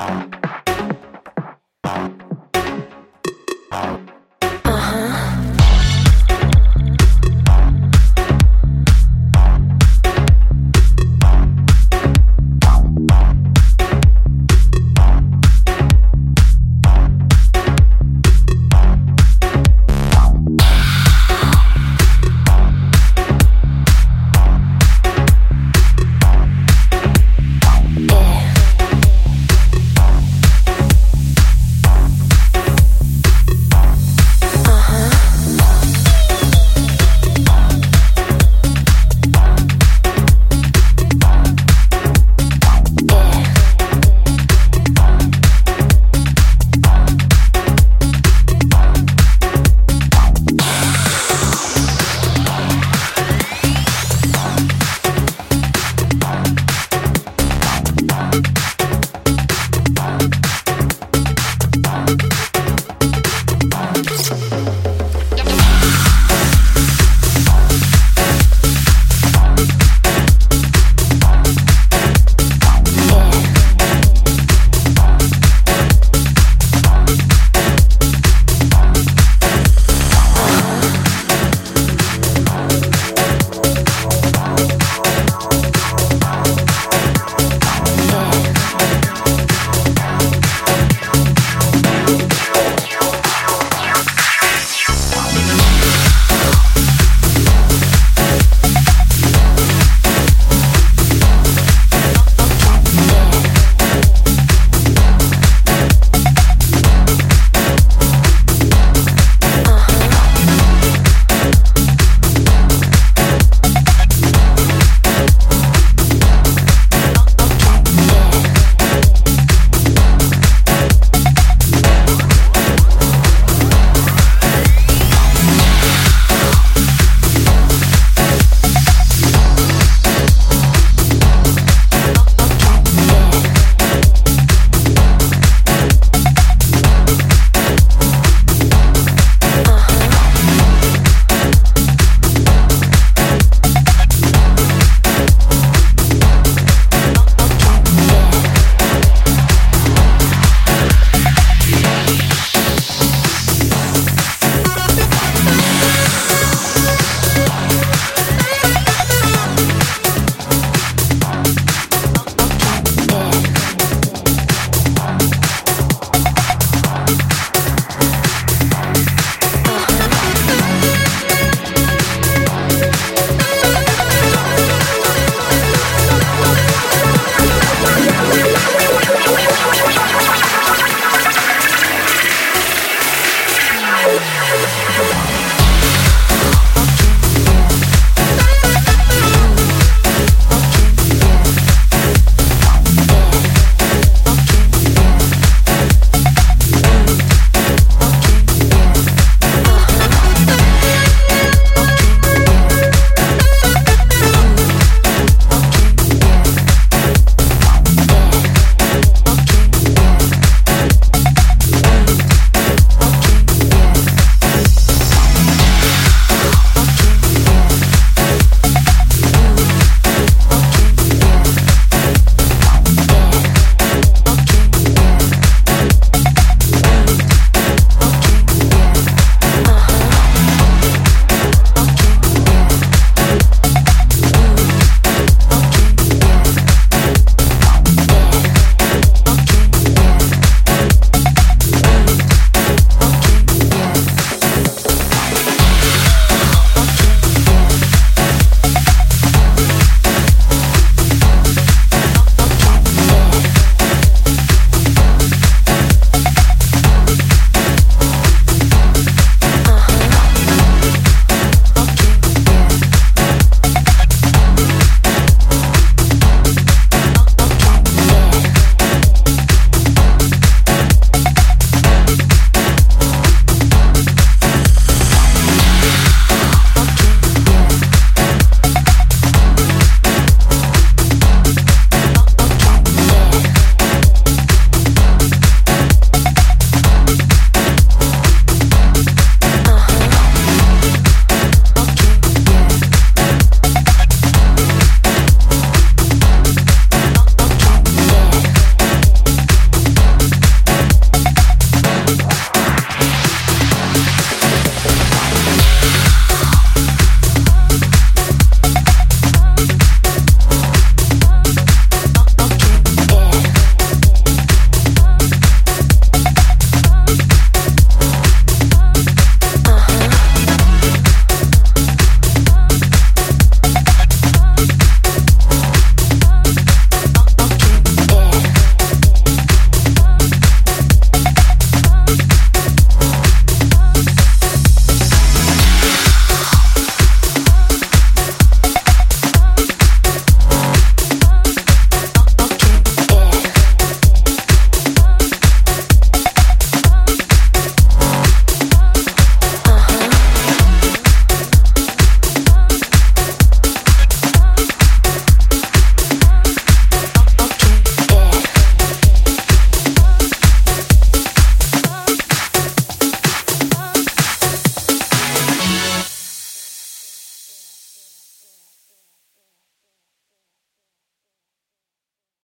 Bye.